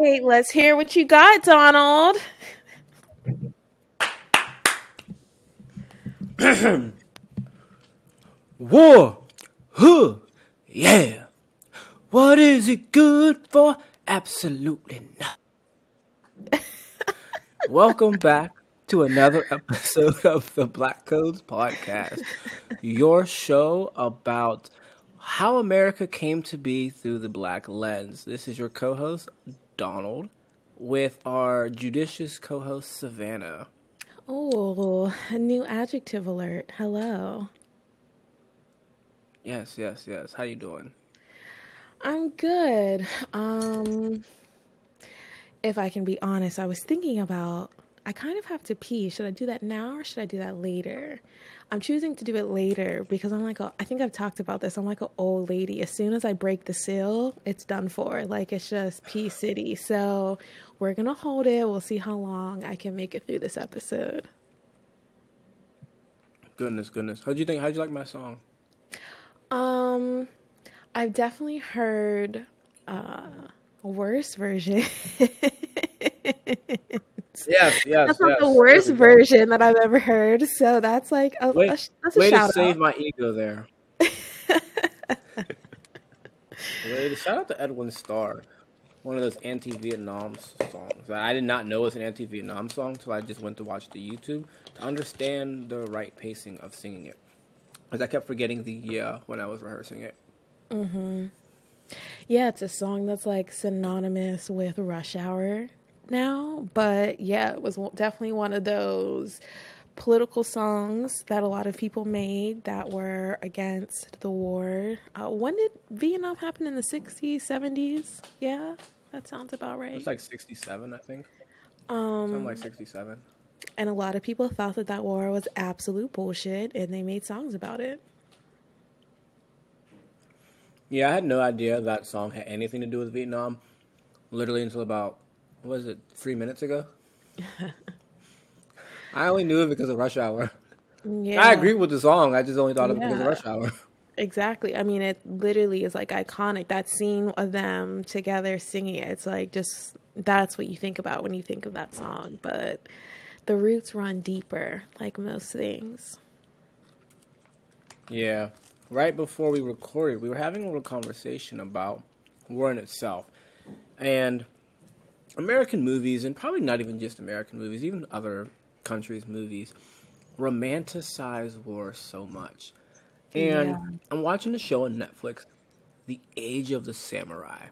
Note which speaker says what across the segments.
Speaker 1: right, let's hear what you got, Donald.
Speaker 2: War, huh, yeah. What is it good for? Absolutely not. Welcome back to another episode of the Black Codes Podcast, your show about how America came to be through the black lens. This is your co host, Donald, with our judicious co host, Savannah.
Speaker 1: Oh, a new adjective alert. Hello.
Speaker 2: Yes, yes, yes. How you doing?
Speaker 1: I'm good. Um if I can be honest, I was thinking about I kind of have to pee. Should I do that now or should I do that later? I'm choosing to do it later because I'm like a, I think I've talked about this. I'm like an old lady. As soon as I break the seal, it's done for. Like it's just pee city. So we're gonna hold it. We'll see how long I can make it through this episode.
Speaker 2: Goodness, goodness. How'd you think? How'd you like my song?
Speaker 1: Um, I've definitely heard uh, a worse version.
Speaker 2: Yes, yes.
Speaker 1: that's not
Speaker 2: yes.
Speaker 1: the worst version that I've ever heard. So that's like a,
Speaker 2: Way,
Speaker 1: a that's a
Speaker 2: way to
Speaker 1: shout
Speaker 2: save
Speaker 1: out.
Speaker 2: my ego there. Way to, shout out to Edwin Starr, one of those anti-Vietnam songs. I did not know was an anti-Vietnam song until I just went to watch the YouTube to understand the right pacing of singing it. Because I kept forgetting the yeah when I was rehearsing it.
Speaker 1: Mm-hmm. Yeah, it's a song that's like synonymous with Rush Hour now. But yeah, it was definitely one of those political songs that a lot of people made that were against the war. Uh, when did Vietnam happen in the 60s, 70s? Yeah, that sounds about right.
Speaker 2: It's like 67, I think. Something
Speaker 1: Um,
Speaker 2: like 67.
Speaker 1: and a lot of people thought that that war was absolute bullshit and they made songs about it.
Speaker 2: Yeah, I had no idea that song had anything to do with Vietnam. Literally until about was it three minutes ago? I only knew it because of Rush Hour.
Speaker 1: Yeah.
Speaker 2: I agree with the song. I just only thought of it because of Rush Hour.
Speaker 1: Exactly. I mean, it literally is like iconic. That scene of them together singing it, it's like just that's what you think about when you think of that song. But the roots run deeper, like most things.
Speaker 2: Yeah. Right before we recorded, we were having a little conversation about war in itself. And American movies, and probably not even just American movies, even other countries' movies, romanticize war so much. And
Speaker 1: Yeah.
Speaker 2: I'm watching a show on Netflix, The Age of the Samurai.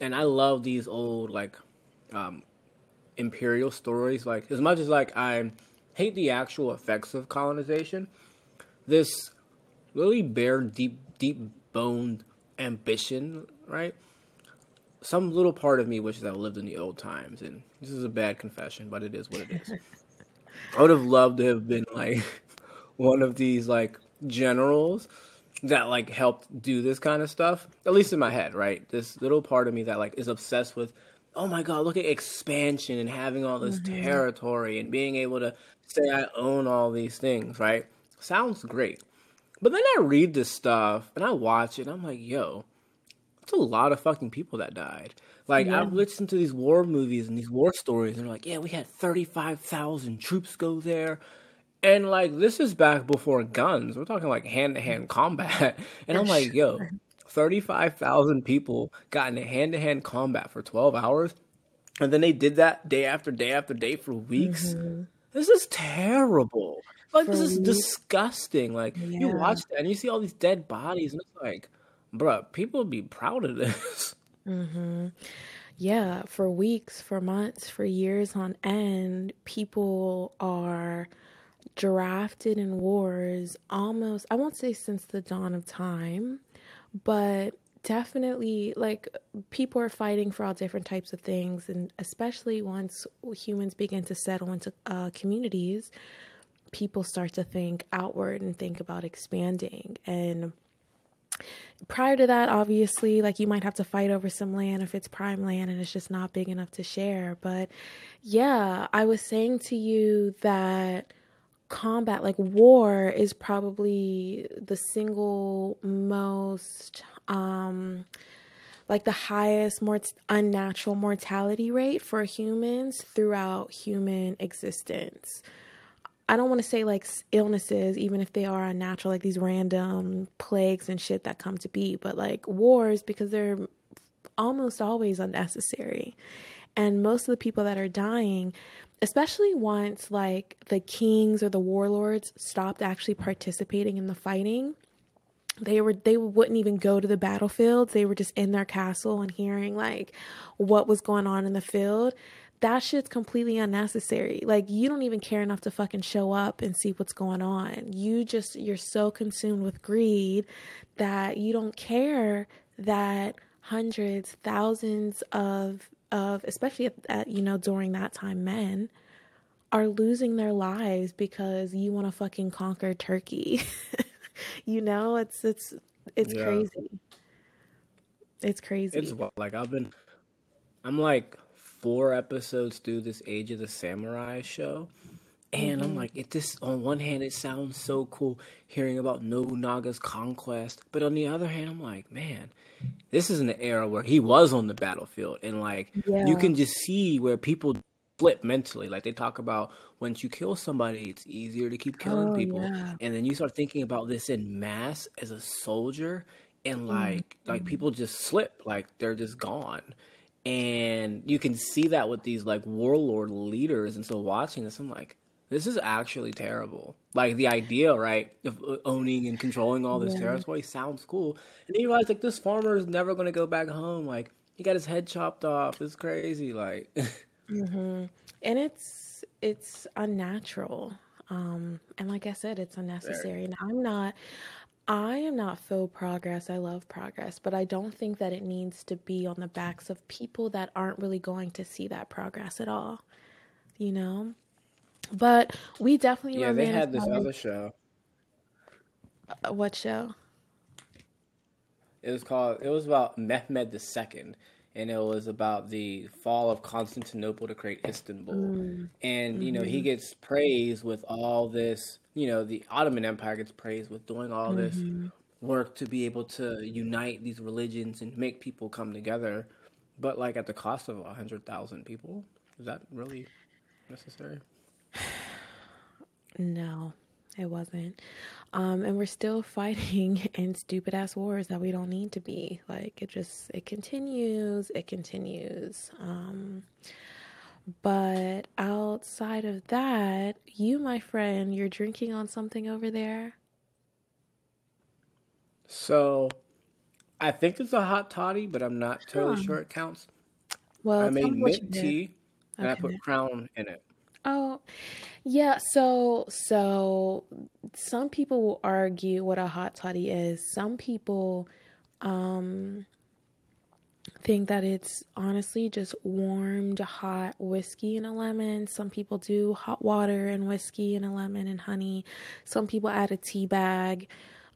Speaker 2: And I love these old, like, um, imperial stories. Like, as much as, like, I hate the actual effects of colonization, this really bare, deep, deep boned ambition, right? Some little part of me wishes I lived in the old times, and this is a bad confession, but it is what it is. I would have loved to have been like one of these like generals that like helped do this kind of stuff. At least in my head, right? This little part of me that like is obsessed with, oh my god, look at expansion and having all this
Speaker 1: Mhm.
Speaker 2: territory and being able to say I own all these things, right? Sounds great. But then I read this stuff and I watch it and I'm like, yo, it's a lot of fucking people that died. Like
Speaker 1: Yeah.
Speaker 2: I've listened to these war movies and these war stories, and they're like, yeah, we had thirty five thousand troops go there, and like this is back before guns. We're talking like hand to hand combat, and I'm like, yo, thirty five thousand people got into hand to hand combat for twelve hours, and then they did that day after day after day for weeks.
Speaker 1: Mhm.
Speaker 2: This is terrible. Like
Speaker 1: For
Speaker 2: this is
Speaker 1: weeks.
Speaker 2: disgusting. Like you watch that and you see all these dead bodies, and it's like, bruh, people be proud of this.
Speaker 1: Mm-hmm. Yeah, for weeks, for months, for years on end, people are drafted in wars almost, I won't say since the dawn of time, but definitely like people are fighting for all different types of things. And especially once humans begin to settle into uh, communities, people start to think outward and think about expanding. And prior to that, obviously, like you might have to fight over some land if it's prime land and it's just not big enough to share. But yeah, I was saying to you that combat, like war, is probably the single most um like the highest more unnatural mortality rate for humans throughout human existence. I don't want to say like illnesses, even if they are unnatural, like these random plagues and shit that come to be, but like wars because they're almost always unnecessary. And most of the people that are dying, especially once like the kings or the warlords stopped actually participating in the fighting, they were they wouldn't even go to the battlefields. They were just in their castle and hearing like what was going on in the field. That shit's completely unnecessary. Like you don't even care enough to fucking show up and see what's going on. You just you're so consumed with greed that you don't care that hundreds, thousands of of especially at, at you know during that time men are losing their lives because you want to fucking conquer Turkey. you know, it's it's it's yeah. crazy. It's crazy.
Speaker 2: It's like I've been I'm like four episodes through this Age of the Samurai show. And mm-hmm. I'm like, it this on one hand it sounds so cool hearing about Nobunaga's conquest, but on the other hand, I'm like, man, this is an era where he was on the battlefield, and like yeah. you can just see where people flip mentally. Like they talk about once you kill somebody, it's easier to keep killing oh, people, yeah. and then you start thinking about this in mass as a soldier, and like mm-hmm. like people just slip, like they're just gone and you can see that with these like warlord leaders and so watching this i'm like this is actually terrible. Like the idea, right, of uh, owning and controlling all this yeah. territory sounds cool. And then you realize like this farmer is never going to go back home. Like he got his head chopped off. It's crazy. Like,
Speaker 1: mm-hmm. and it's it's unnatural. Um, and like I said, it's unnecessary. And I'm not. I am not faux progress. I love progress, but I don't think that it needs to be on the backs of people that aren't really going to see that progress at all. You know? But we definitely
Speaker 2: yeah. They had this other show.
Speaker 1: Uh, what show?
Speaker 2: It was called. It was about Mehmed II, and it was about the fall of Constantinople to create Istanbul. Mm. And you know mm-hmm. he gets praised with all this. You know the Ottoman Empire gets praised with doing all mm-hmm. this work to be able to unite these religions and make people come together, but like at the cost of a hundred thousand people. Is that really necessary?
Speaker 1: No, it wasn't. Um, and we're still fighting in stupid ass wars that we don't need to be. Like it just it continues, it continues. Um, but outside of that, you, my friend, you're drinking on something over there.
Speaker 2: So, I think it's a hot toddy, but I'm not totally sure it counts. Well, I made mint tea and I put Crown in it.
Speaker 1: Oh, yeah. So, so some people will argue what a hot toddy is. Some people um, think that it's honestly just warmed hot whiskey and a lemon. Some people do hot water and whiskey and a lemon and honey. Some people add a tea bag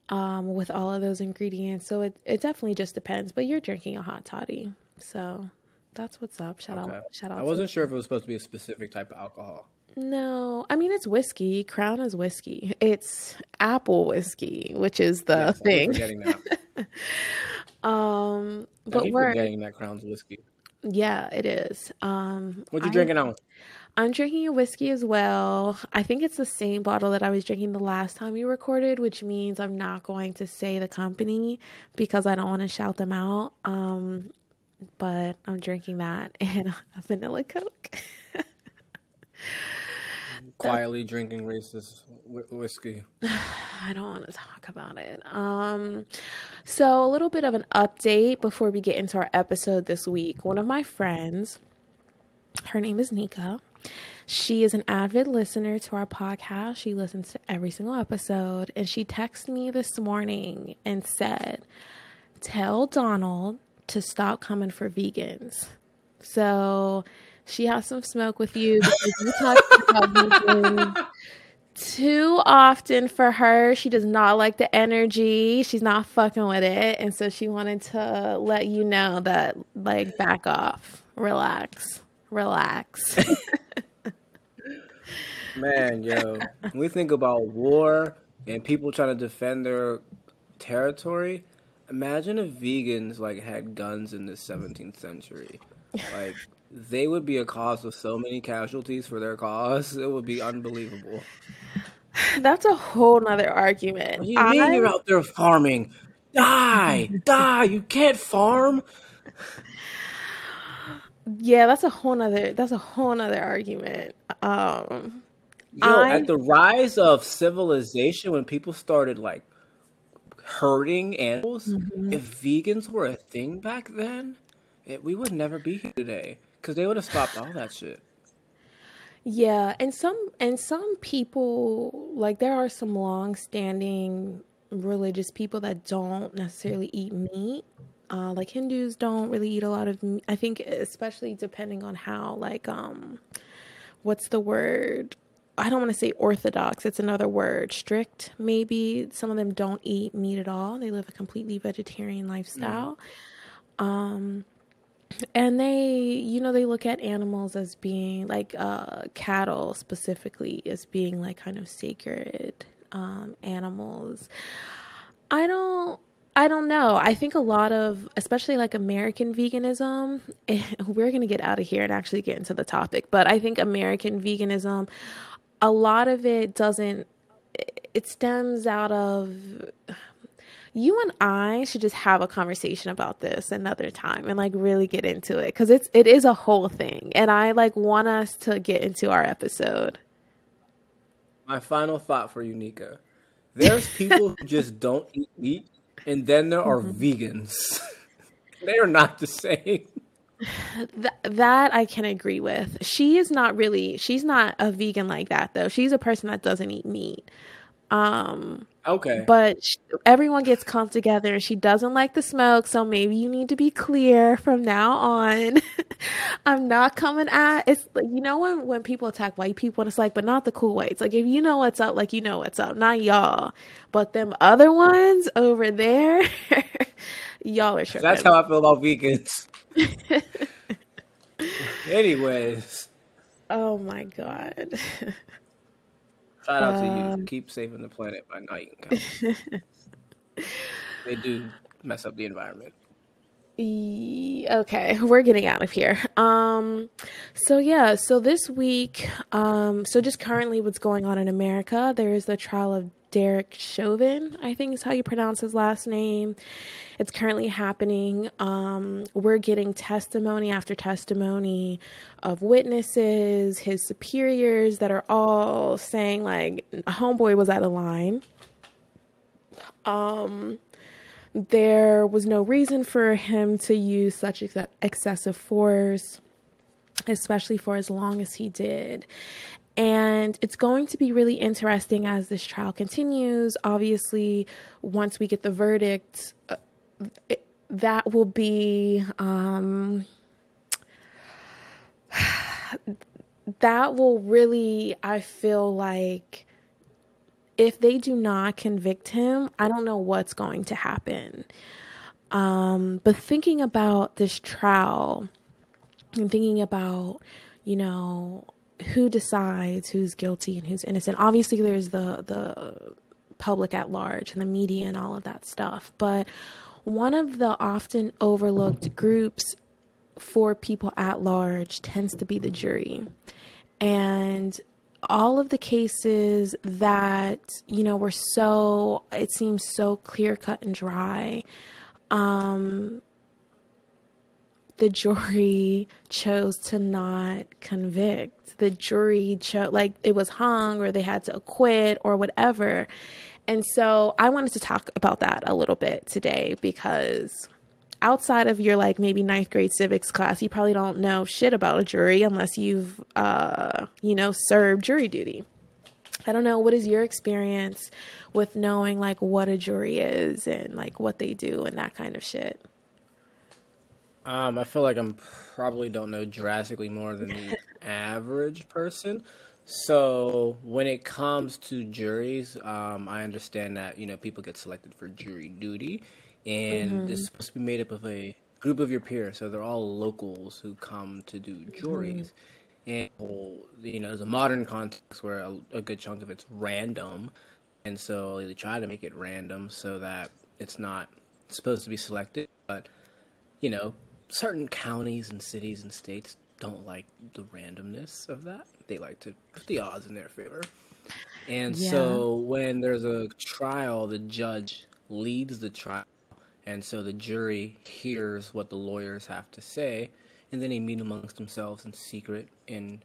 Speaker 1: um, with all of those ingredients. So it, it definitely just depends. But you're drinking a hot toddy. So that's what's up. Shout okay. out! Shout out!
Speaker 2: I wasn't sure if it was supposed to be a specific type of alcohol.
Speaker 1: No, I mean it's whiskey. Crown is whiskey. It's apple whiskey, which is the yes, thing. Um, but we're
Speaker 2: getting that Crown's whiskey.
Speaker 1: Yeah, it is. Um,
Speaker 2: what you I, drinking on?
Speaker 1: I'm drinking a whiskey as well. I think it's the same bottle that I was drinking the last time we recorded, which means I'm not going to say the company because I don't want to shout them out. Um, but I'm drinking that and a vanilla Coke.
Speaker 2: Quietly drinking racist whiskey.
Speaker 1: I don't want to talk about it. Um, so a little bit of an update before we get into our episode this week. One of my friends, her name is Nika. She is an avid listener to our podcast. She listens to every single episode, and she texted me this morning and said, "Tell Donald to stop coming for vegans. So she has some smoke with you because you talk about too often for her. She does not like the energy. She's not fucking with it. And so she wanted to let you know that, like, back off, relax, relax.
Speaker 2: Man, yo, when we think about war and people trying to defend their territory, imagine if vegans like had guns in the 17th century. Like they would be a cause of so many casualties for their cause. It would be unbelievable.
Speaker 1: That's a whole nother argument.
Speaker 2: What do you mean you're out there farming? Die, die! You can't farm.
Speaker 1: yeah, that's a whole nother that's a whole nother argument. Um
Speaker 2: Yo,
Speaker 1: I
Speaker 2: at the rise of civilization, when people started like herding animals,
Speaker 1: Mhm.
Speaker 2: if vegans were a thing back then, it, we would never be here today because they would have stopped all that shit.
Speaker 1: Yeah, and some and some people like there are some long-standing religious people that don't necessarily eat meat. Uh, like Hindus don't really eat a lot of meat. I think especially depending on how like um what's the word? I don't want to say orthodox. It's another word. Strict, maybe. Some of them don't eat meat at all. They live a completely vegetarian
Speaker 2: Mm.
Speaker 1: lifestyle. Um, and they, you know, they look at animals as being like uh, cattle specifically as being like kind of sacred um, animals. I don't. I don't know. I think a lot of, especially like American veganism, we're going to get out of here and actually get into the topic, but I think American veganism, a lot of it doesn't, it stems out of you and I should just have a conversation about this another time and like really get into it because it's it is a whole thing and I like want us to get into our episode.
Speaker 2: My final thought for you, Nika. There's people who just don't eat meat, and then there are
Speaker 1: Mhm.
Speaker 2: vegans. they are not the same.
Speaker 1: Th- that I can agree with. She is not really she's not a vegan like that though. She's a person that doesn't eat meat. Um
Speaker 2: Okay.
Speaker 1: but sh- everyone gets come together and she doesn't like the smoke so maybe you need to be clear from now on i'm not coming at it's like you know when when people attack white people and it's like but not the cool whites like if you know what's up like you know what's up not y'all but them other ones over there y'all are
Speaker 2: sure.
Speaker 1: That's
Speaker 2: how I feel about vegans. Anyways,
Speaker 1: oh my god
Speaker 2: shout out to you.
Speaker 1: um
Speaker 2: Keep saving the planet by not eating cows. They do mess up the environment.
Speaker 1: Okay, we're getting out of here. Um, so yeah, so this week, um, so just currently what's going on in America, there is the trial of Derek Chauvin, I think is how you pronounce his last name. It's currently happening. Um, we're getting testimony after testimony of witnesses, his superiors that are all saying like homeboy was out of line. Um, there was no reason for him to use such ex- excessive force, especially for as long as he did. And it's going to be really interesting as this trial continues. Obviously, once we get the verdict, uh, it, that will be um, that will really, I feel like if they do not convict him, I don't know what's going to happen. Um, but thinking about this trial and thinking about, you know, who decides who's guilty and who's innocent. Obviously, there's the the public at large and the media and all of that stuff. But one of the often overlooked groups for people at large tends to be the jury. And all of the cases that, you know, were so, it seems so clear cut and dry, um, the jury chose to not convict. The jury chose, like, it was hung or they had to acquit or whatever. And so I wanted to talk about that a little bit today because outside of your like maybe ninth grade civics class, you probably don't know shit about a jury unless you've uh, you know, served jury duty. I don't know what is your experience with knowing like what a jury is and like what they do and that kind of shit.
Speaker 2: Um, I feel like I'm probably don't know drastically more than the average person. So when it comes to juries, um, I understand that you know people get selected for jury duty, and it's
Speaker 1: Mhm.
Speaker 2: supposed to be made up of a group of your peers. So they're all locals who come to do
Speaker 1: Mhm.
Speaker 2: juries, and you know there's a modern context where a, a good chunk of it's random, and so they try to make it random so that it's not supposed to be selected, but you know, certain counties and cities and states don't like the randomness of that. They like to put the odds in their favor. And
Speaker 1: Yeah.
Speaker 2: so when there's a trial, the judge leads the trial. And so the jury hears what the lawyers have to say. And then they meet amongst themselves in secret and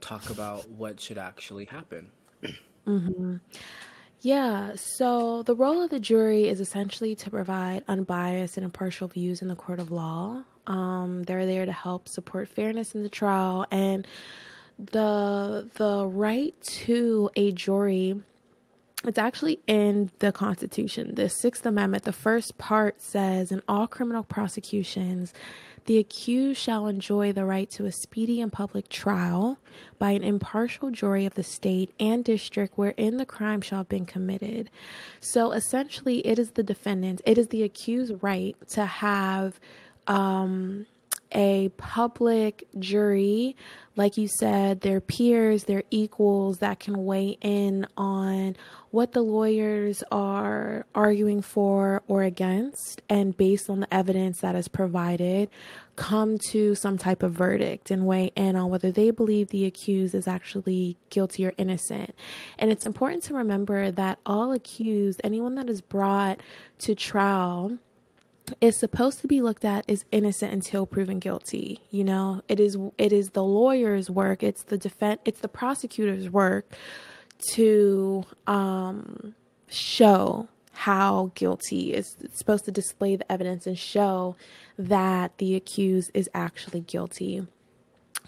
Speaker 2: talk about what should actually happen. Mm-hmm.
Speaker 1: Yeah, so the role of the jury is essentially to provide unbiased and impartial views in the court of law. Um, they're there to help support fairness in the trial and the the right to a jury it's actually in the Constitution. The Sixth Amendment, the first part says In all criminal prosecutions, the accused shall enjoy the right to a speedy and public trial by an impartial jury of the state and district wherein the crime shall have been committed. So essentially, it is the defendant, it is the accused's right to have um, a public jury, like you said, their peers, their equals that can weigh in on what the lawyers are arguing for or against, and based on the evidence that is provided, come to some type of verdict and weigh in on whether they believe the accused is actually guilty or innocent. And it's important to remember that all accused, anyone that is brought to trial, is supposed to be looked at as innocent until proven guilty. You know, it is it is the lawyer's work, it's the defense, it's the prosecutor's work to um, show how guilty is it's supposed to display the evidence and show that the accused is actually guilty.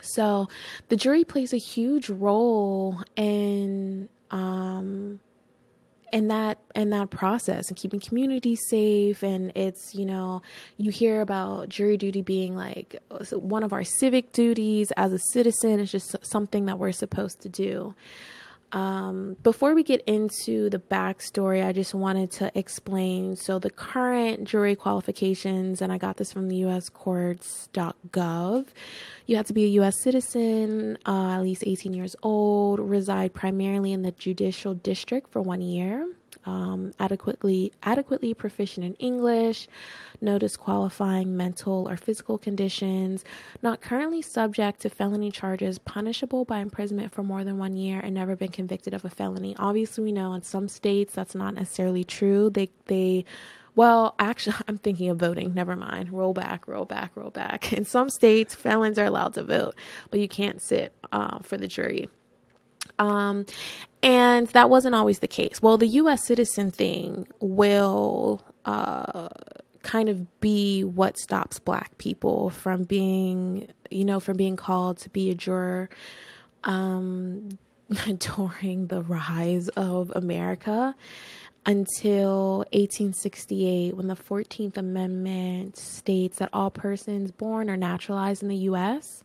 Speaker 1: So the jury plays a huge role in um, in that in that process and keeping communities safe. And it's you know you hear about jury duty being like one of our civic duties as a citizen. It's just something that we're supposed to do um, before we get into the backstory, I just wanted to explain. So, the current jury qualifications, and I got this from the uscourts.gov. You have to be a U.S. citizen, uh, at least 18 years old, reside primarily in the judicial district for one year, um, adequately adequately proficient in English, no disqualifying mental or physical conditions, not currently subject to felony charges, punishable by imprisonment for more than one year, and never been convicted of a felony. Obviously, we know in some states that's not necessarily true. They they well, actually, I'm thinking of voting. Never mind. Roll back, roll back, roll back. In some states, felons are allowed to vote, but you can't sit uh, for the jury. Um, and that wasn't always the case. Well, the U.S. citizen thing will uh, kind of be what stops Black people from being, you know, from being called to be a juror um, during the rise of America until 1868 when the 14th Amendment states that all persons born or naturalized in the U.S.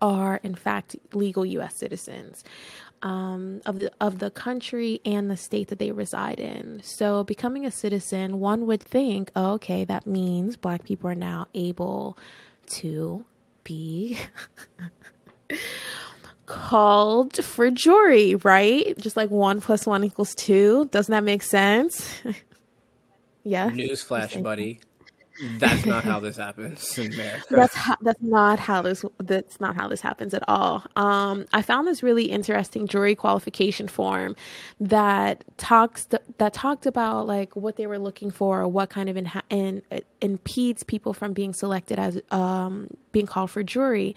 Speaker 1: are, in fact, legal U.S. citizens um, of the of the country and the state that they reside in. So, becoming a citizen, one would think, oh, okay, that means Black people are now able to be called for jury, right? Just like one plus one equals two. Doesn't that make sense? yeah.
Speaker 2: Newsflash, buddy. That's not how this happens.
Speaker 1: That's how, that's not how this that's not how this happens at all. Um, I found this really interesting jury qualification form that talks that talked about like what they were looking for, what kind of inha- in, impedes people from being selected as um, being called for jury,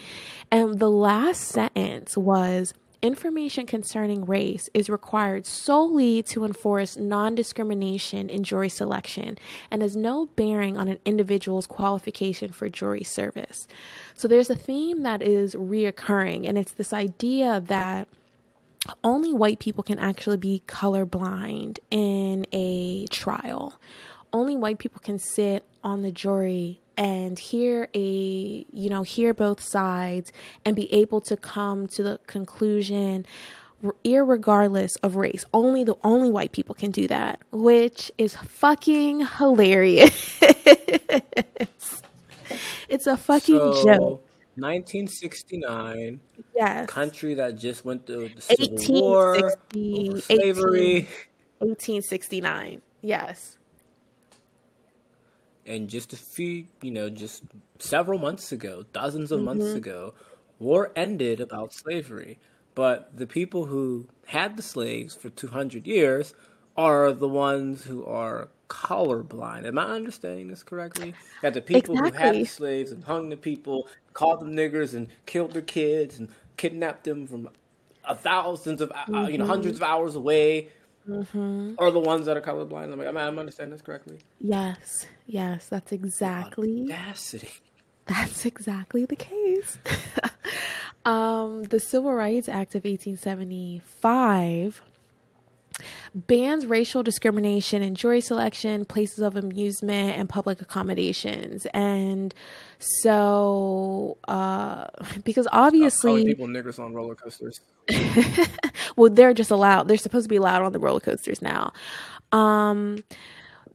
Speaker 1: and the last sentence was information concerning race is required solely to enforce non discrimination in jury selection and has no bearing on an individual's qualification for jury service. So there's a theme that is reoccurring, and it's this idea that only white people can actually be colorblind in a trial. Only white people can sit on the jury and hear a you know hear both sides and be able to come to the conclusion irregardless of race only the only white people can do that which is fucking hilarious. It's a fucking
Speaker 2: so,
Speaker 1: joke.
Speaker 2: 1969
Speaker 1: yes.
Speaker 2: country that just went through the civil war slavery.
Speaker 1: 1869 yes
Speaker 2: and just a few, you know, just several months ago, dozens of months mm-hmm. ago, war ended about slavery. But the people who had the slaves for 200 years are the ones who are colorblind. Am I understanding this correctly? That the people who had the slaves and hung the people, called them niggers and killed their kids and kidnapped them from a thousands of, uh, uh, you know, hundreds of hours away
Speaker 1: hmm
Speaker 2: are the ones that are colorblind. I'm like, am I, understanding this correctly?
Speaker 1: Yes, yes, that's
Speaker 2: The
Speaker 1: exactly
Speaker 2: audacity.
Speaker 1: that's exactly the case. um, the Civil Rights Act of 1875 bans racial discrimination in jury selection, places of amusement, and public accommodations. And so, uh, because obviously,
Speaker 2: people niggers on roller coasters.
Speaker 1: well, they're just allowed, they're supposed to be allowed on the roller coasters now. Um,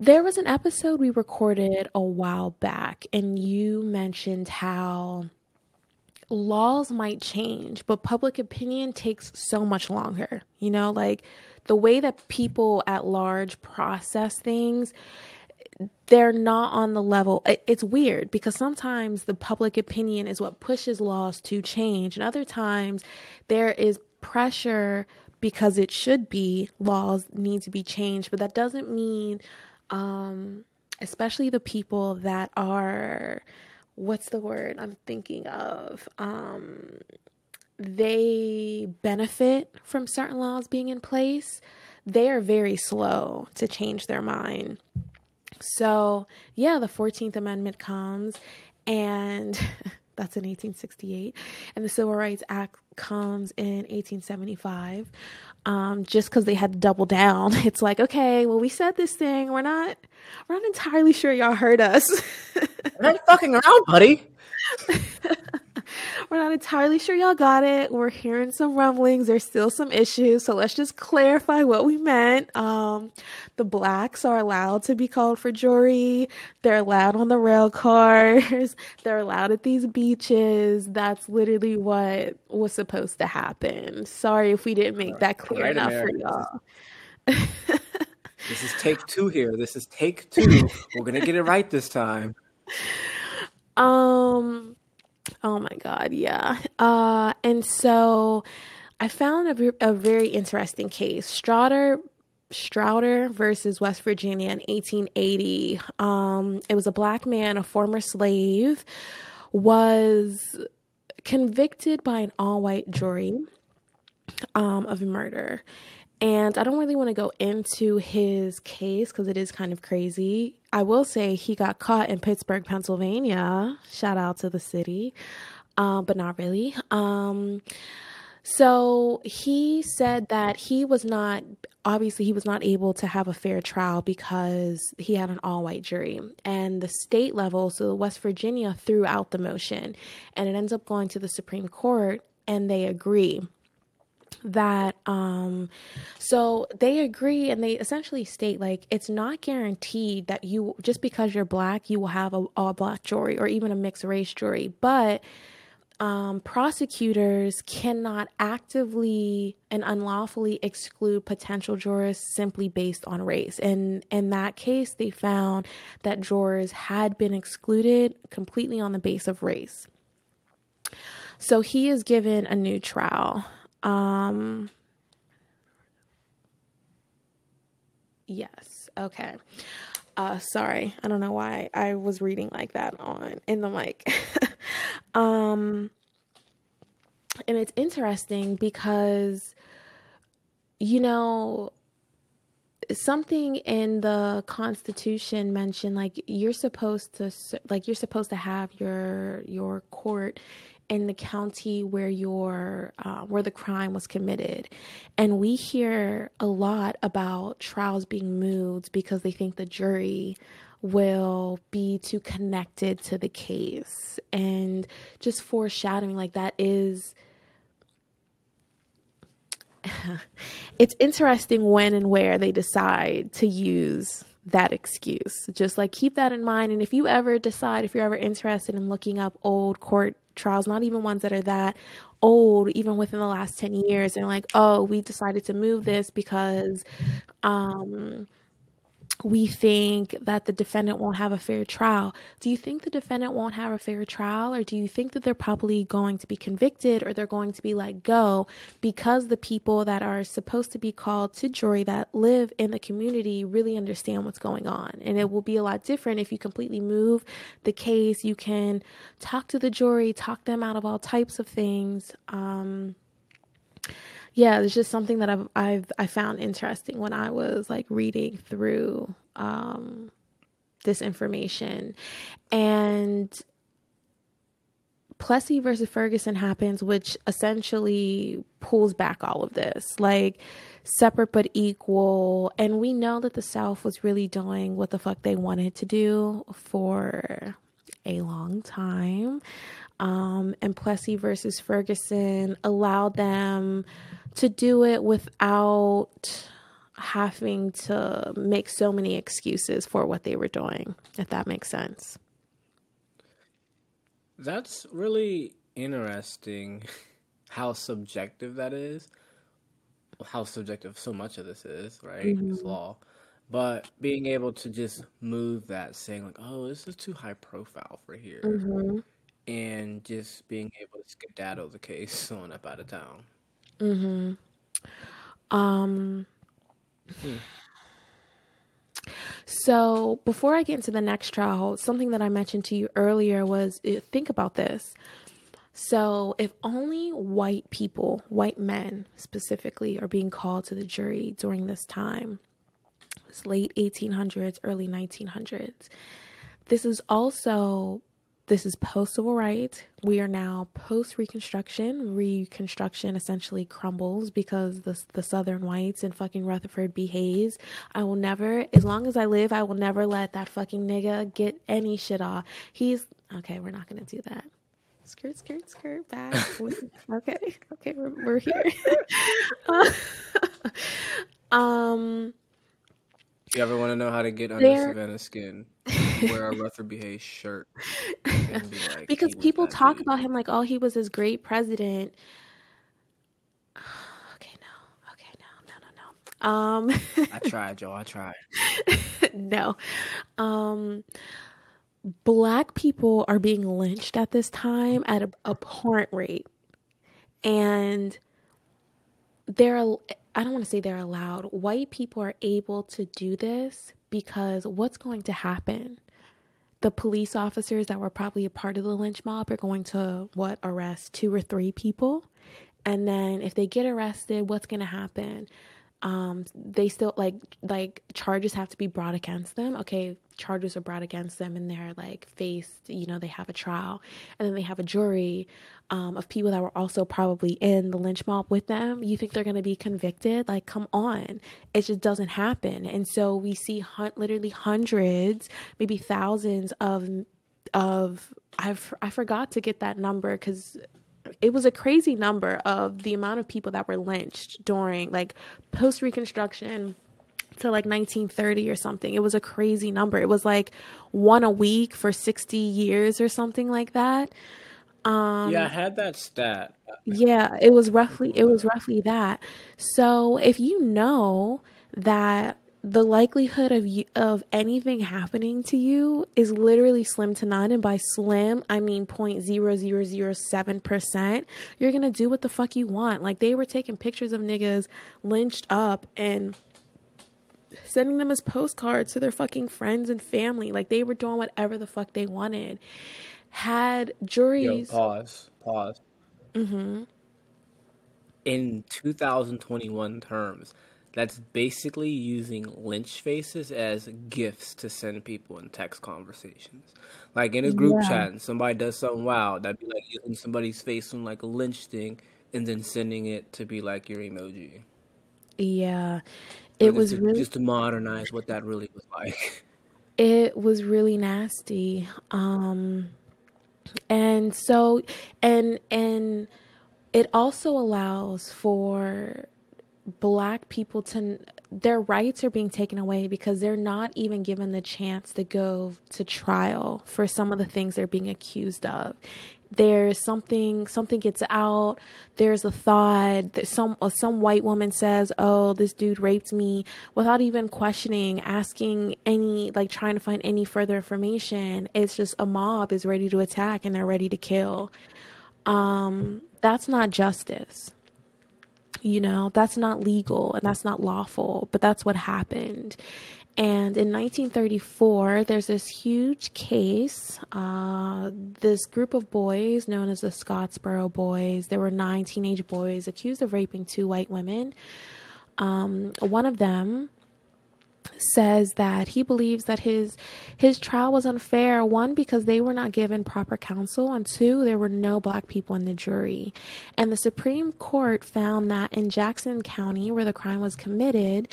Speaker 1: there was an episode we recorded a while back, and you mentioned how laws might change, but public opinion takes so much longer. You know, like the way that people at large process things, they're not on the level. It's weird because sometimes the public opinion is what pushes laws to change, and other times there is pressure because it should be laws need to be changed, but that doesn't mean um especially the people that are what's the word I'm thinking of um they benefit from certain laws being in place they are very slow to change their mind so, yeah, the 14th Amendment comes, and that's in 1868, and the Civil Rights Act comes in 1875. Um, just because they had to double down, it's like, okay, well, we said this thing. We're not, we're not entirely sure y'all heard us.
Speaker 2: I'm not fucking around, buddy.
Speaker 1: We're not entirely sure y'all got it. We're hearing some rumblings. There's still some issues. So let's just clarify what we meant. Um, the blacks are allowed to be called for jury. They're allowed on the rail cars. They're allowed at these beaches. That's literally what was supposed to happen. Sorry if we didn't make that clear
Speaker 2: right,
Speaker 1: enough for y'all.
Speaker 2: This is take two here. This is take two. We're gonna get it right this time.
Speaker 1: Um, oh my God, yeah. Uh, and so I found a, a very interesting case. Strauder Strauder versus West Virginia in 1880. Um, it was a black man, a former slave, was convicted by an all-white jury um, of murder. And I don't really want to go into his case because it is kind of crazy. I will say he got caught in Pittsburgh, Pennsylvania. Shout out to the city, uh, but not really. Um, so he said that he was not, obviously, he was not able to have a fair trial because he had an all white jury. And the state level, so West Virginia, threw out the motion. And it ends up going to the Supreme Court, and they agree that um so they agree and they essentially state like it's not guaranteed that you just because you're black you will have a all black jury or even a mixed race jury but um, prosecutors cannot actively and unlawfully exclude potential jurors simply based on race. And in that case, they found that jurors had been excluded completely on the base of race. So he is given a new trial. Um, yes. Okay. Uh, sorry. I don't know why I was reading like that on in the mic. um, and it's interesting because, you know, something in the Constitution mentioned like you're supposed to like you're supposed to have your your court in the county where your uh, where the crime was committed, and we hear a lot about trials being moved because they think the jury will be too connected to the case. And just foreshadowing like that is it's interesting when and where they decide to use that excuse. Just like keep that in mind. And if you ever decide, if you're ever interested in looking up old court trials, not even ones that are that old, even within the last 10 years, and like, oh, we decided to move this because um, we think that the defendant won't have a fair trial. Do you think the defendant won't have a fair trial, or do you think that they're probably going to be convicted or they're going to be let go because the people that are supposed to be called to jury that live in the community really understand what's going on? And it will be a lot different if you completely move the case. You can talk to the jury, talk them out of all types of things. Um, yeah, it's just something that I've I've I found interesting when I was like reading through um, this information, and Plessy versus Ferguson happens, which essentially pulls back all of this, like separate but equal. And we know that the South was really doing what the fuck they wanted to do for a long time. Um, and Plessy versus Ferguson allowed them to do it without having to make so many excuses for what they were doing, if that makes sense.
Speaker 2: That's really interesting how subjective that is. How subjective so much of this is, right? Mm-hmm. This law. But being able to just move that, saying, like, oh, this is too high profile for here. Mm-hmm. And just being able to skedaddle the case on up out of town.
Speaker 1: Mm-hmm. Um. Hmm. So before I get into the next trial, something that I mentioned to you earlier was uh, think about this. So if only white people, white men specifically, are being called to the jury during this time, it's late 1800s, early 1900s. This is also this is post civil rights. We are now post Reconstruction. Reconstruction essentially crumbles because the the Southern whites and fucking Rutherford B. Hayes. I will never, as long as I live, I will never let that fucking nigga get any shit off. He's okay. We're not gonna do that. Skirt, skirt, skirt, back. okay, okay, we're, we're here. um.
Speaker 2: You ever want to know how to get under Savannah's skin? wear a Rutherford B. Hayes shirt. Be
Speaker 1: like, because people talk about him like, oh, he was this great president. Okay, no. Okay, no, no, no, no.
Speaker 2: Um, I tried, Joe. I tried.
Speaker 1: no. Um, black people are being lynched at this time at a abhorrent rate, and they're. I don't want to say they're allowed. White people are able to do this because what's going to happen? The police officers that were probably a part of the lynch mob are going to what arrest two or three people. And then if they get arrested, what's going to happen? Um, they still like like charges have to be brought against them. Okay, charges are brought against them, and they're like faced. You know, they have a trial, and then they have a jury um, of people that were also probably in the lynch mob with them. You think they're going to be convicted? Like, come on, it just doesn't happen. And so we see hun- literally hundreds, maybe thousands of of I've I forgot to get that number because it was a crazy number of the amount of people that were lynched during like post reconstruction to like 1930 or something. It was a crazy number. It was like one a week for 60 years or something like that.
Speaker 2: Um, yeah, I had that stat.
Speaker 1: Yeah, it was roughly it was roughly that. So if you know that the likelihood of you, of anything happening to you is literally slim to none. And by slim i mean 0.0007% you're gonna do what the fuck you want. Like they were taking pictures of niggas lynched up and sending them as postcards to their fucking friends and family. Like they were doing whatever the fuck they wanted. Had juries
Speaker 2: Yo, pause pause. Mm-hmm. In 2021 terms that's basically using lynch faces as gifts to send people in text conversations. Like in a group yeah. chat, and somebody does something wild, that'd be like using somebody's face on like a lynch thing and then sending it to be like your emoji.
Speaker 1: Yeah. It was
Speaker 2: to,
Speaker 1: really
Speaker 2: just to modernize what that really was like.
Speaker 1: It was really nasty. Um and so and and it also allows for black people to their rights are being taken away because they're not even given the chance to go to trial for some of the things they're being accused of. There's something something gets out. There's a thought that some uh, some white woman says oh this dude raped me without even questioning asking any like trying to find any further information. It's just a mob is ready to attack and they're ready to kill. Um that's not justice you know that's not legal and that's not lawful but that's what happened and in 1934, there's this huge case. Uh, this group of boys, known as the Scottsboro Boys, there were nine teenage boys accused of raping two white women. Um, one of them says that he believes that his his trial was unfair. One because they were not given proper counsel and two there were no black people in the jury. And the supreme court found that in jackson county where the crime was committed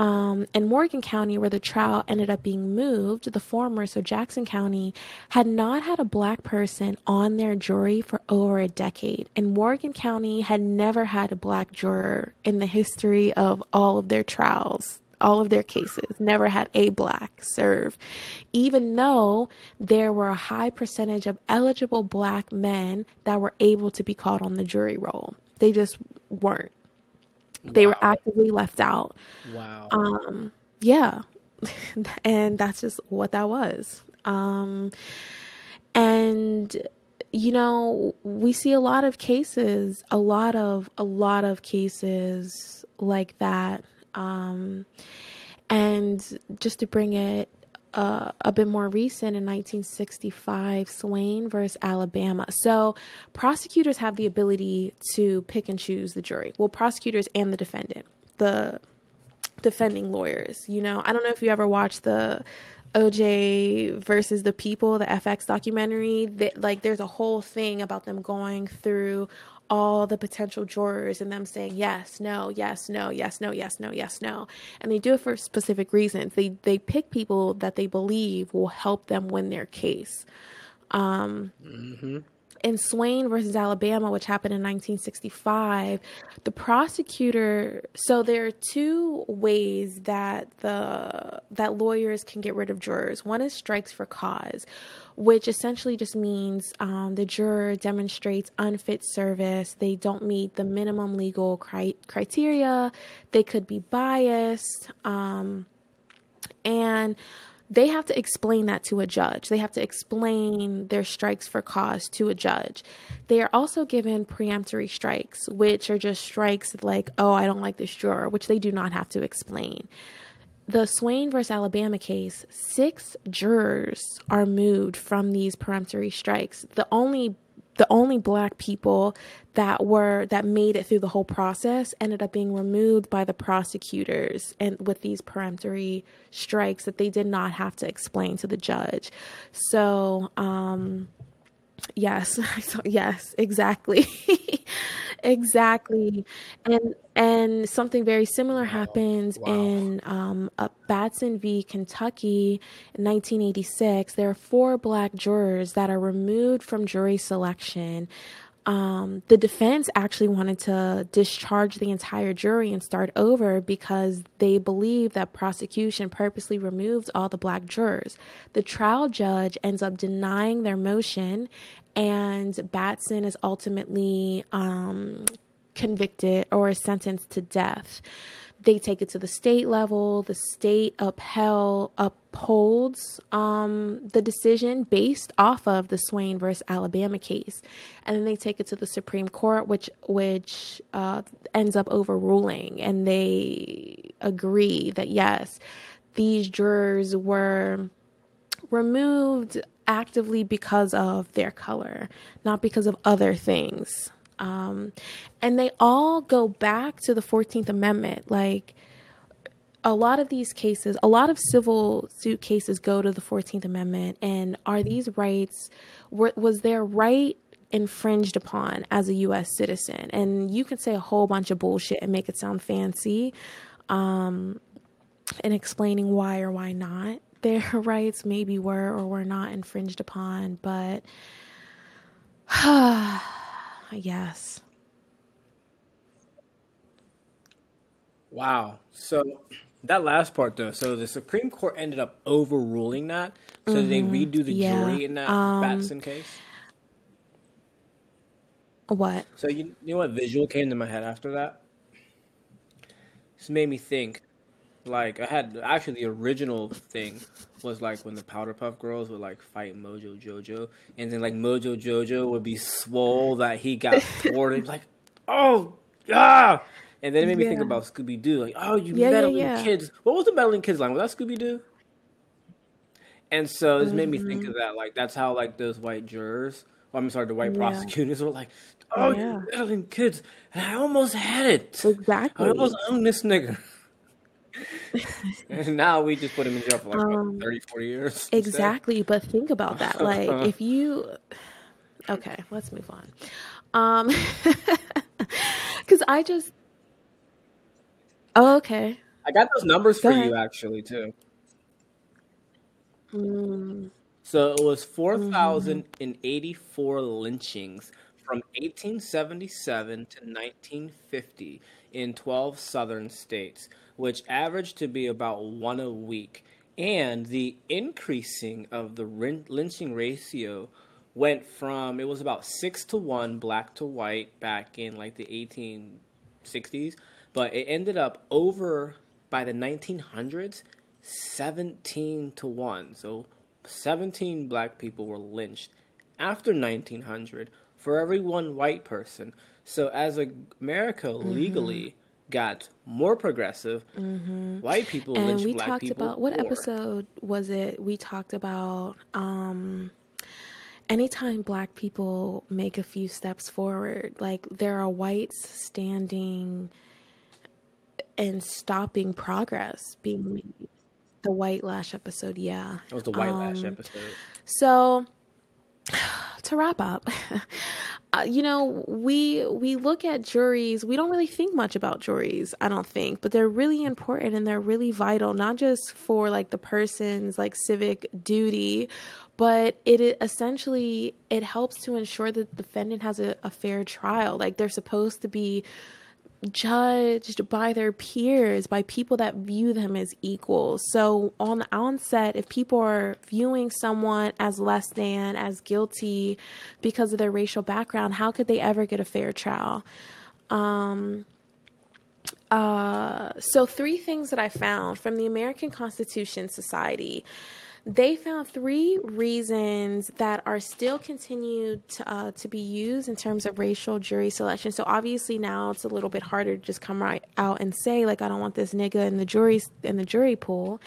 Speaker 1: um, in Morgan County, where the trial ended up being moved, the former, so Jackson County, had not had a black person on their jury for over a decade. And Morgan County had never had a black juror in the history of all of their trials, all of their cases, never had a black serve, even though there were a high percentage of eligible black men that were able to be called on the jury roll. They just weren't. They wow. were actively left out.
Speaker 2: Wow.
Speaker 1: Um, yeah. and that's just what that was. Um, and you know, we see a lot of cases, a lot of a lot of cases like that. Um, and just to bring it uh, a bit more recent in 1965, Swain versus Alabama. So prosecutors have the ability to pick and choose the jury. Well, prosecutors and the defendant, the defending lawyers. You know, I don't know if you ever watched the OJ versus the People, the FX documentary. That like, there's a whole thing about them going through all the potential jurors and them saying yes, no, yes, no, yes, no, yes, no, yes, no. And they do it for specific reasons. They they pick people that they believe will help them win their case. Um, mm-hmm in Swain versus Alabama, which happened in 1965, the prosecutor. So there are two ways that the that lawyers can get rid of jurors. One is strikes for cause, which essentially just means um, the juror demonstrates unfit service. They don't meet the minimum legal cri- criteria. They could be biased, um, and they have to explain that to a judge. They have to explain their strikes for cause to a judge. They are also given preemptory strikes, which are just strikes like, oh, I don't like this juror, which they do not have to explain. The Swain versus Alabama case, six jurors are moved from these peremptory strikes. The only the only black people that were that made it through the whole process ended up being removed by the prosecutors and with these peremptory strikes that they did not have to explain to the judge. So um yes yes exactly exactly and and something very similar happens wow. in um, Batson v. Kentucky in 1986. There are four black jurors that are removed from jury selection. Um, the defense actually wanted to discharge the entire jury and start over because they believe that prosecution purposely removed all the black jurors. The trial judge ends up denying their motion, and Batson is ultimately um, convicted or sentenced to death. They take it to the state level. The state upheld upholds um, the decision based off of the Swain versus Alabama case, and then they take it to the Supreme Court, which which uh, ends up overruling, and they agree that yes, these jurors were removed actively because of their color, not because of other things. Um, and they all go back to the 14th Amendment. Like a lot of these cases, a lot of civil suit cases go to the 14th Amendment. And are these rights, were, was their right infringed upon as a U.S. citizen? And you can say a whole bunch of bullshit and make it sound fancy um, in explaining why or why not their rights maybe were or were not infringed upon. But. Yes.
Speaker 2: Wow. So that last part though, so the Supreme Court ended up overruling that. So mm-hmm. they redo the yeah. jury in that um, Batson case?
Speaker 1: What?
Speaker 2: So you, you know what visual came to my head after that? This made me think. Like I had actually the original thing was like when the Powderpuff Girls would like fight Mojo Jojo, and then like Mojo Jojo would be swole that he got thwarted. like, oh yeah. And then it made me think about Scooby Doo. Like, oh, you
Speaker 1: Yeah, yeah,
Speaker 2: meddling
Speaker 1: yeah.
Speaker 2: kids. What was the meddling kids line? Was that Scooby Doo? And so this made me think
Speaker 1: Mm-hmm.
Speaker 2: of that. Like that's how like those white jurors, well, I'm sorry, the white
Speaker 1: Yeah.
Speaker 2: prosecutors were like, "Oh,
Speaker 1: Yeah.
Speaker 2: you meddling kids," and I almost had it.
Speaker 1: Exactly.
Speaker 2: I almost owned this nigga. And now we just put him in jail for like what,
Speaker 1: Um,
Speaker 2: 30, 40 years. instead.
Speaker 1: Exactly, but think about that. Like if you Okay, let's move on. Um cuz I just Oh, okay.
Speaker 2: I got those numbers
Speaker 1: Go
Speaker 2: for
Speaker 1: ahead.
Speaker 2: you actually too.
Speaker 1: Mm,
Speaker 2: So it was
Speaker 1: mhm.
Speaker 2: 4,084 lynchings from 1877 to 1950 in 12 southern states, which averaged to be about one a week. And the increasing of the lynching ratio went from, it was about 6 to 1 black to white back in like the 1860s, but it ended up over by the 1900s 17 to 1. So 17 black people were lynched after 1900 for every one white person. So as a, America mm-hmm. legally got more progressive, white people
Speaker 1: And
Speaker 2: lynched
Speaker 1: we
Speaker 2: black
Speaker 1: talked
Speaker 2: people
Speaker 1: about what
Speaker 2: more.
Speaker 1: episode was it? We talked about um anytime black people make a few steps forward, like there are whites standing and stopping progress being made. The white lash episode, yeah.
Speaker 2: That was the white lash
Speaker 1: Um,
Speaker 2: episode.
Speaker 1: so to wrap up, uh, you know, we we look at juries. We don't really think much about juries, I don't think, but they're really important and they're really vital, not just for like the person's like civic duty, but it essentially it helps to ensure that the defendant has a, a fair trial. Like they're supposed to be judged by their peers, by people that view them as equals. So, on the onset, if people are viewing someone as less than, as guilty because of their racial background, how could they ever get a fair trial? Um, uh, so, three things that I found from the American Constitution Society. They found three reasons that are still continued to, uh, to be used in terms of racial jury selection. So obviously now it's a little bit harder to just come right out and say like I don't want this nigga in the jury in the jury pool.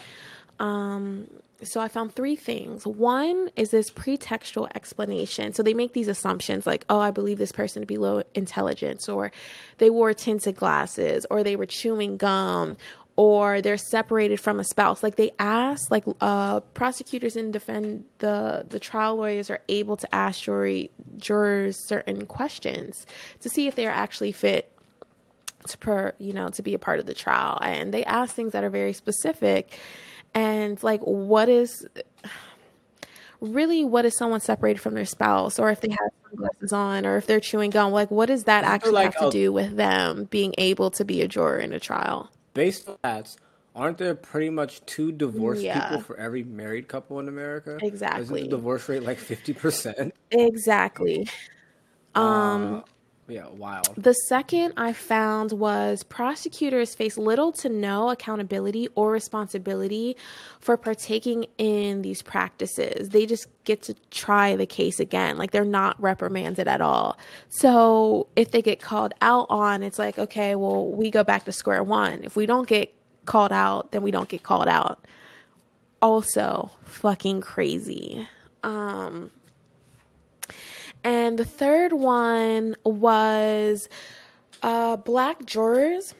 Speaker 1: Um, so I found three things. One is this pretextual explanation. So they make these assumptions like, oh, I believe this person to be low intelligence, or they wore tinted glasses, or they were chewing gum, or they're separated from a spouse. Like they ask, like uh, prosecutors and defend the the trial lawyers are able to ask jury jurors certain questions to see if they're actually fit to per you know to be a part of the trial. And they ask things that are very specific. And like what is really what is someone separated from their spouse? Or if they have sunglasses on or if they're chewing gum like what does that actually
Speaker 2: like
Speaker 1: have to
Speaker 2: a-
Speaker 1: do with them being able to be a juror in a trial
Speaker 2: Based on that, aren't there pretty much two divorced
Speaker 1: Yeah.
Speaker 2: people for every married couple in America?
Speaker 1: Exactly.
Speaker 2: Isn't the divorce rate like 50%?
Speaker 1: exactly um
Speaker 2: Uh, yeah, wild.
Speaker 1: The second I found was prosecutors face little to no accountability or responsibility for partaking in these practices. They just get to try the case again. Like they're not reprimanded at all. So if they get called out on, it's like, okay, well, we go back to square one. If we don't get called out, then we don't get called out. Also, fucking crazy. Um, and the third one was uh, black jurors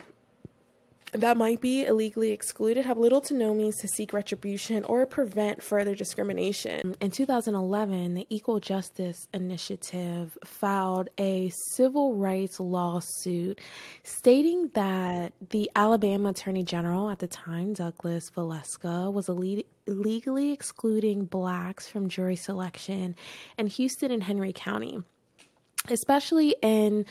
Speaker 1: that might be illegally excluded have little to no means to seek retribution or prevent further discrimination. In 2011, the Equal Justice Initiative filed a civil rights lawsuit stating that the Alabama Attorney General at the time, Douglas Valeska, was ille- illegally excluding blacks from jury selection in Houston and Henry County especially in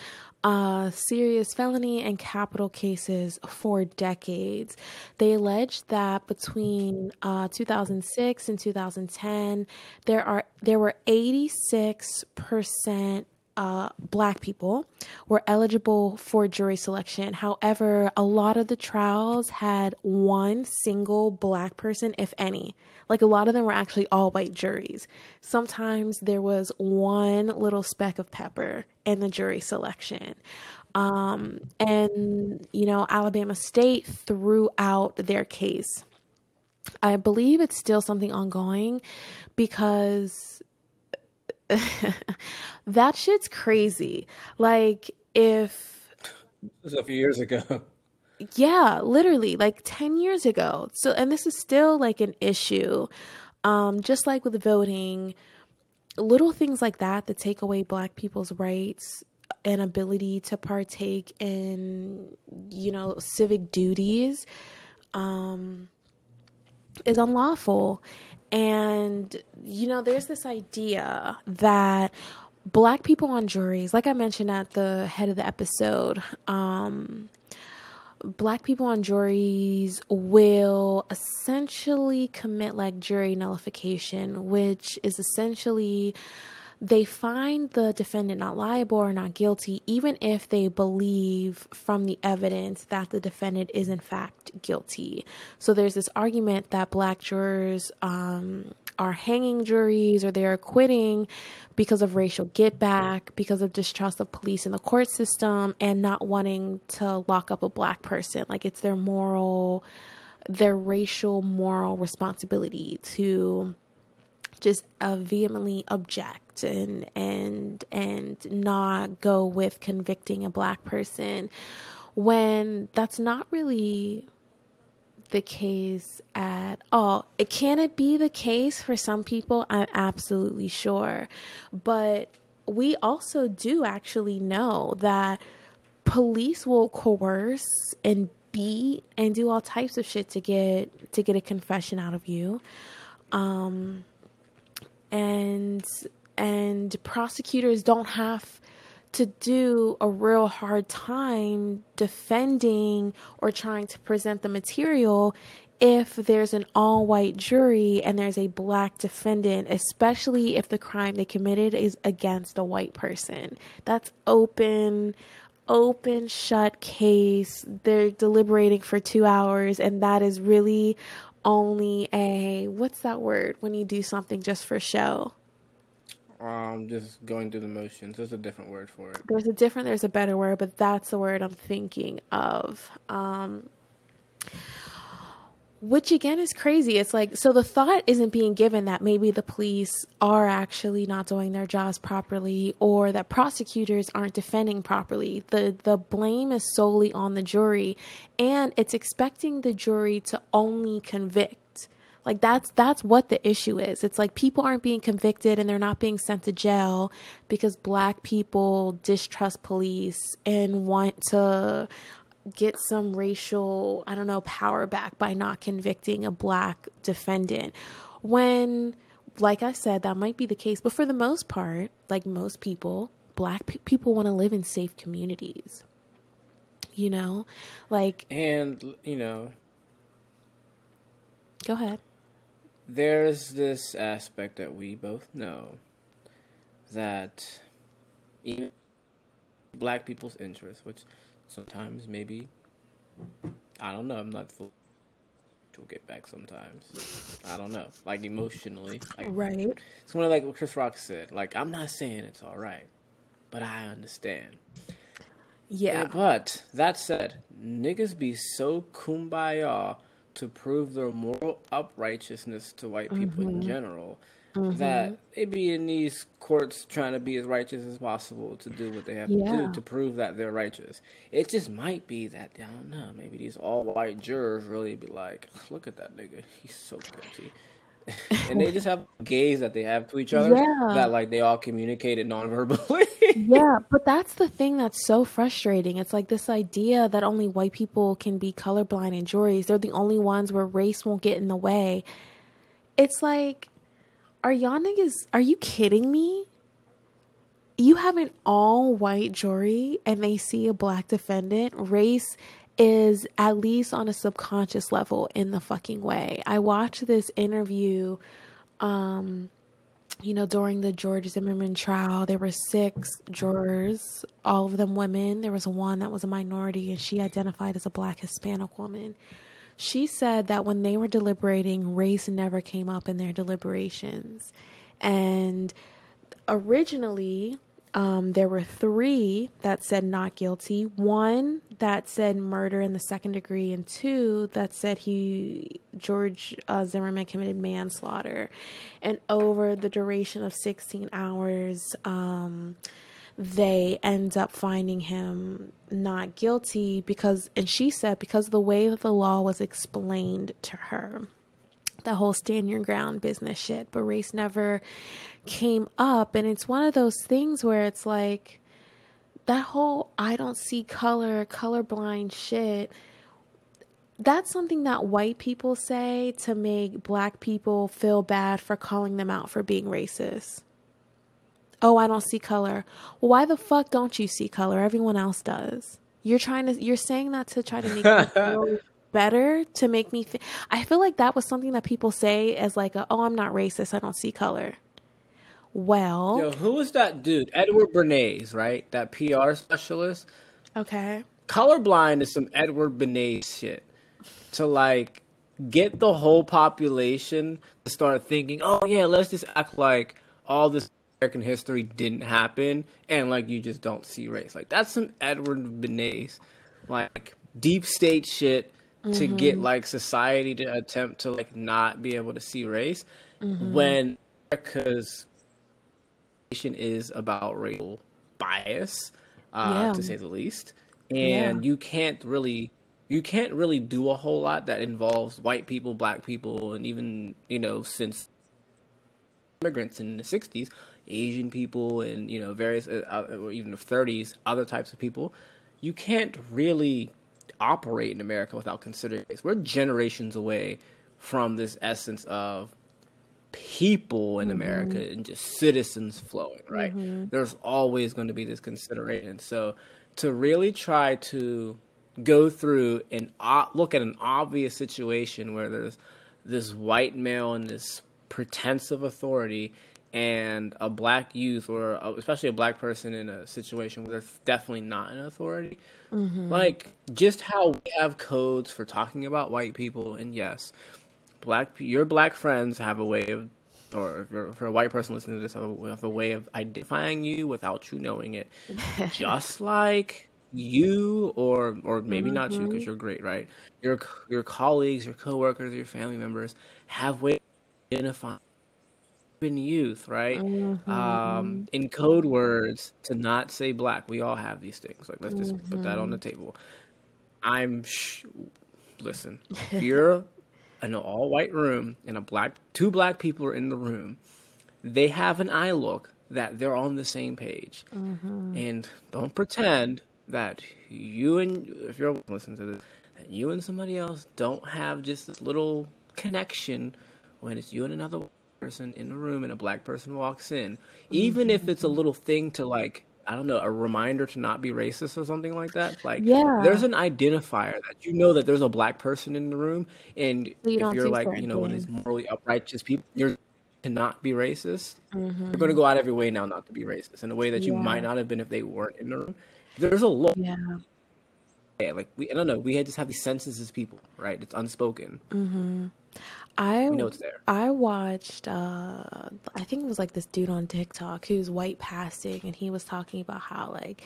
Speaker 1: uh, serious felony and capital cases for decades. They alleged that between uh, 2006 and 2010, there are there were 86 percent uh, black people were eligible for jury selection. However, a lot of the trials had one single black person, if any. Like a lot of them were actually all white juries. Sometimes there was one little speck of pepper in the jury selection. Um, and, you know, Alabama State threw out their case. I believe it's still something ongoing because that shit's crazy. Like, if.
Speaker 2: This was a few years ago.
Speaker 1: Yeah, literally, like 10 years ago. So, and this is still like an issue. Um, just like with voting, little things like that that take away black people's rights and ability to partake in, you know, civic duties um, is unlawful. And, you know, there's this idea that black people on juries, like I mentioned at the head of the episode, um, black people on juries will essentially commit like jury nullification, which is essentially they find the defendant not liable or not guilty, even if they believe from the evidence that the defendant is in fact guilty. So there's this argument that black jurors um, are hanging juries or they're acquitting because of racial get back, because of distrust of police in the court system, and not wanting to lock up a black person. Like it's their moral, their racial moral responsibility to just uh, vehemently object and and and not go with convicting a black person when that's not really the case at all. It can it be the case for some people? I'm absolutely sure. But we also do actually know that police will coerce and beat and do all types of shit to get to get a confession out of you. Um and and prosecutors don't have to do a real hard time defending or trying to present the material if there's an all white jury and there's a black defendant, especially if the crime they committed is against a white person. That's open, open, shut case. They're deliberating for two hours, and that is really only a what's that word when you do something just for show?
Speaker 2: Um, just going through the motions. There's a different word for it.
Speaker 1: There's a different. There's a better word, but that's the word I'm thinking of. Um, which again is crazy. It's like so the thought isn't being given that maybe the police are actually not doing their jobs properly or that prosecutors aren't defending properly. The the blame is solely on the jury and it's expecting the jury to only convict like that's that's what the issue is. It's like people aren't being convicted and they're not being sent to jail because black people distrust police and want to get some racial, I don't know, power back by not convicting a black defendant. When like I said, that might be the case, but for the most part, like most people, black pe- people want to live in safe communities. You know? Like
Speaker 2: And, you know,
Speaker 1: Go ahead
Speaker 2: there's this aspect that we both know that even black people's interests, which sometimes maybe I don't know, I'm not full to get back sometimes. I don't know. Like emotionally. Like,
Speaker 1: right.
Speaker 2: It's one of like what Chris Rock said. Like, I'm not saying it's all right, but I understand.
Speaker 1: Yeah.
Speaker 2: But that said, niggas be so kumbaya to prove their moral uprightness to white people mm-hmm. in general. Mm-hmm. That they be in these courts trying to be as righteous as possible to do what they have yeah. to do to prove that they're righteous. It just might be that I don't know. Maybe these all white jurors really be like, "Look at that nigga, he's so guilty." and they just have gaze that they have to each other yeah. that like they all communicated non-verbally.
Speaker 1: yeah, but that's the thing that's so frustrating. It's like this idea that only white people can be colorblind in juries. They're the only ones where race won't get in the way. It's like, are y'all? Are you kidding me? You have an all white jury and they see a black defendant. Race is at least on a subconscious level in the fucking way. I watched this interview um you know, during the George Zimmerman trial, there were six jurors, all of them women. There was one that was a minority, and she identified as a black Hispanic woman. She said that when they were deliberating, race never came up in their deliberations. And originally, um, there were three that said not guilty, one that said murder in the second degree, and two that said he, George uh, Zimmerman, committed manslaughter. And over the duration of 16 hours, um, they end up finding him not guilty because, and she said, because the way that the law was explained to her the whole stand your ground business shit, but race never came up. And it's one of those things where it's like that whole I don't see color, colorblind shit. That's something that white people say to make black people feel bad for calling them out for being racist. Oh, I don't see color. Well, why the fuck don't you see color? Everyone else does. You're trying to you're saying that to try to make me feel better to make me think. I feel like that was something that people say as like, a, "Oh, I'm not racist. I don't see color." Well,
Speaker 2: Yo, who was that dude? Edward Bernays, right? That PR specialist.
Speaker 1: Okay.
Speaker 2: Colorblind is some Edward Bernays shit. To like get the whole population to start thinking, oh yeah, let's just act like all this American history didn't happen, and like you just don't see race. Like that's some Edward Bernays, like deep state shit to get mm-hmm. like society to attempt to like not be able to see race mm-hmm. when America's nation is about racial bias, uh, yeah. to say the least, and yeah. you can't really you can't really do a whole lot that involves white people, black people, and even you know since immigrants in the '60s, Asian people, and you know various uh, uh or even the '30s, other types of people. You can't really operate in America without considering this. We're generations away from this essence of people in mm-hmm. America and just citizens flowing, right? Mm-hmm. There's always going to be this consideration. So to really try to go through and uh, look at an obvious situation where there's this white male and this pretense of authority and a black youth or especially a black person in a situation where they're definitely not an authority mm-hmm. like just how we have codes for talking about white people and yes black your black friends have a way of or for, a white person listening to this have a, have a way of identifying you without you knowing it just like you or or maybe mm-hmm. not you because mm-hmm. you're great right your your colleagues your coworkers your family members have ways of identifying in youth, right? Mm-hmm. Um, in code words to not say black. We all have these things. Like, let's just mm-hmm. put that on the mm-hmm. table. I'm, sh- listen, if you're in an all white room and a black, two black people are in the room, they have an eye look that they're on the same page. Mm-hmm. And don't pretend that you and, if you're listening to this, that you and somebody else don't have just this little connection when it's you and another person in the room and a black person walks in, even if it's a little thing to like I don't know, a reminder to not be racist or something like that. Like, yeah. there's an identifier that you know that there's a black person in the room, and you if you're like, you know, one of these morally uprighteous people, you're to not be racist. Mm-hmm. You're going to go out of your way now not to be racist in a way that you yeah. might not have been if they weren't in the room. There's a lot. Yeah. Yeah, like we, I don't know. We just have these senses as people, right? It's unspoken.
Speaker 1: Mm-hmm. I we know it's there. I watched uh I think it was like this dude on TikTok who's white passing and he was talking about how like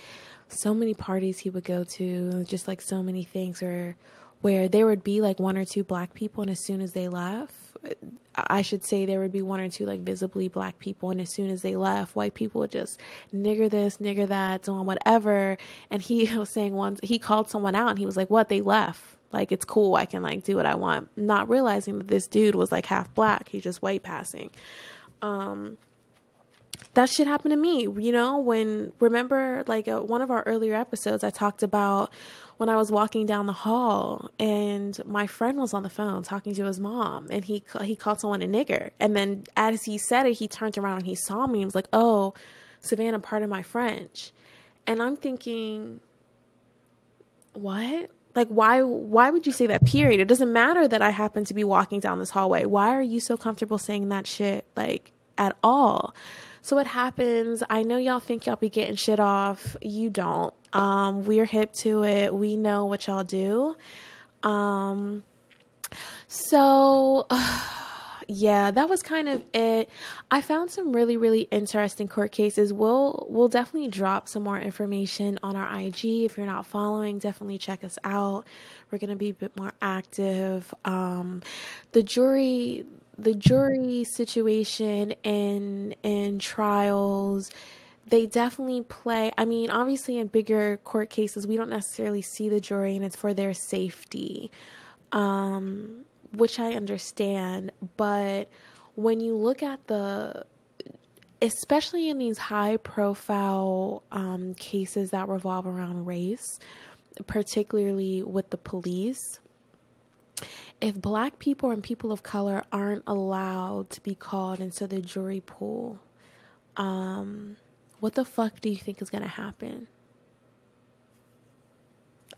Speaker 1: so many parties he would go to, just like so many things where where there would be like one or two black people and as soon as they left I should say there would be one or two like visibly black people, and as soon as they left, white people would just nigger this, nigger that, doing whatever. And he was saying once he called someone out, and he was like, "What? They left." Like it's cool. I can like do what I want. Not realizing that this dude was like half black. He's just white passing. Um, that shit happened to me. You know, when remember like uh, one of our earlier episodes, I talked about when I was walking down the hall and my friend was on the phone talking to his mom and he he called someone a nigger. And then as he said it, he turned around and he saw me and was like, "Oh, Savannah, pardon my French." And I'm thinking, what? Like why why would you say that period? It doesn't matter that I happen to be walking down this hallway. Why are you so comfortable saying that shit? Like at all. So what happens, I know y'all think y'all be getting shit off. You don't. Um, we're hip to it. We know what y'all do. Um, so yeah, that was kind of it. I found some really, really interesting court cases. We'll we'll definitely drop some more information on our IG. If you're not following, definitely check us out. We're gonna be a bit more active. Um, the jury the jury situation in in trials. They definitely play i mean obviously in bigger court cases we don't necessarily see the jury and it's for their safety um, which i understand. But when you look at the especially in these high profile um, cases that revolve around race particularly with the police if black people and people of color aren't allowed to be called into the jury pool, um, what the fuck do you think is going to happen?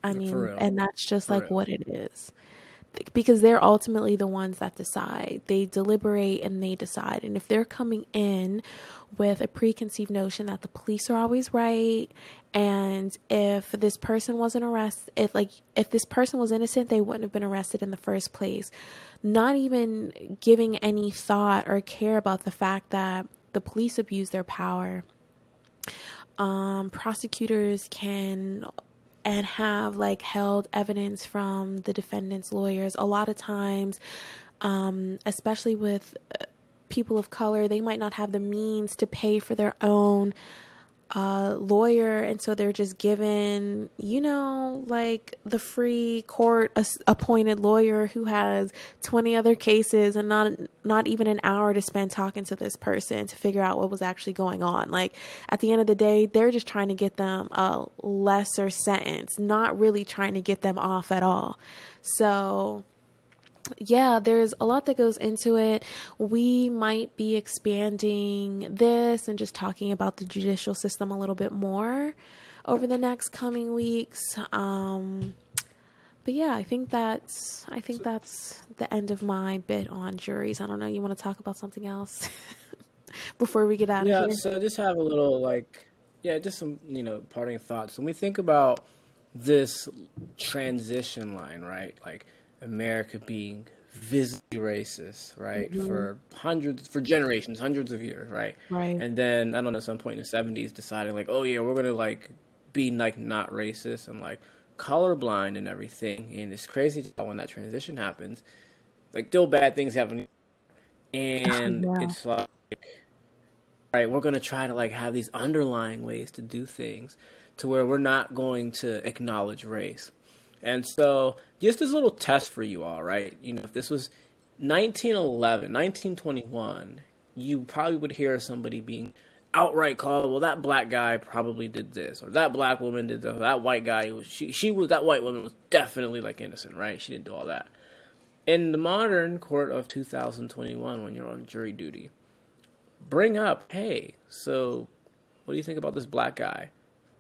Speaker 1: I mean, and that's just For like real. what it is because they're ultimately the ones that decide. They deliberate and they decide. And if they're coming in with a preconceived notion that the police are always right and if this person wasn't arrested if like if this person was innocent they wouldn't have been arrested in the first place not even giving any thought or care about the fact that the police abuse their power um, prosecutors can and have like held evidence from the defendant's lawyers. A lot of times, um, especially with uh, people of color, they might not have the means to pay for their own uh, lawyer, and so they're just given, you know, like the free court appointed lawyer who has twenty other cases and not not even an hour to spend talking to this person to figure out what was actually going on. Like at the end of the day, they're just trying to get them a lesser sentence, not really trying to get them off at all. So yeah, there's a lot that goes into it. We might be expanding this and just talking about the judicial system a little bit more over the next coming weeks. Um, but yeah, I think that's I think that's the end of my bit on juries. I don't know. You want to talk about something else before we get out
Speaker 2: yeah,
Speaker 1: of here?
Speaker 2: Yeah. So just have a little like yeah, just some you know parting thoughts. When we think about this transition line, right? Like America being visibly racist, right, mm-hmm. for hundreds, for generations, hundreds of years, right?
Speaker 1: Right.
Speaker 2: And then I don't know, some point in the '70s, deciding like, oh yeah, we're gonna like be like not racist and like colorblind and everything. And it's crazy when that transition happens. Like, still bad things happen, and yeah. it's like, right, we're gonna try to like have these underlying ways to do things to where we're not going to acknowledge race and so, just this little test for you all, right? You know, if this was 1911, 1921, you probably would hear somebody being outright called, well, that black guy probably did this, or that black woman did this, that white guy was she she was that white woman was definitely like innocent, right? She didn't do all that. In the modern court of 2021, when you're on jury duty, bring up, hey, so what do you think about this black guy?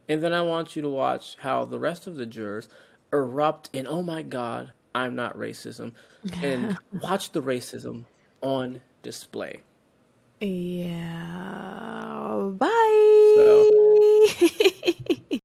Speaker 2: And then I want you to watch how the rest of the jurors erupt in oh my god i'm not racism and watch the racism on display
Speaker 1: yeah bye so.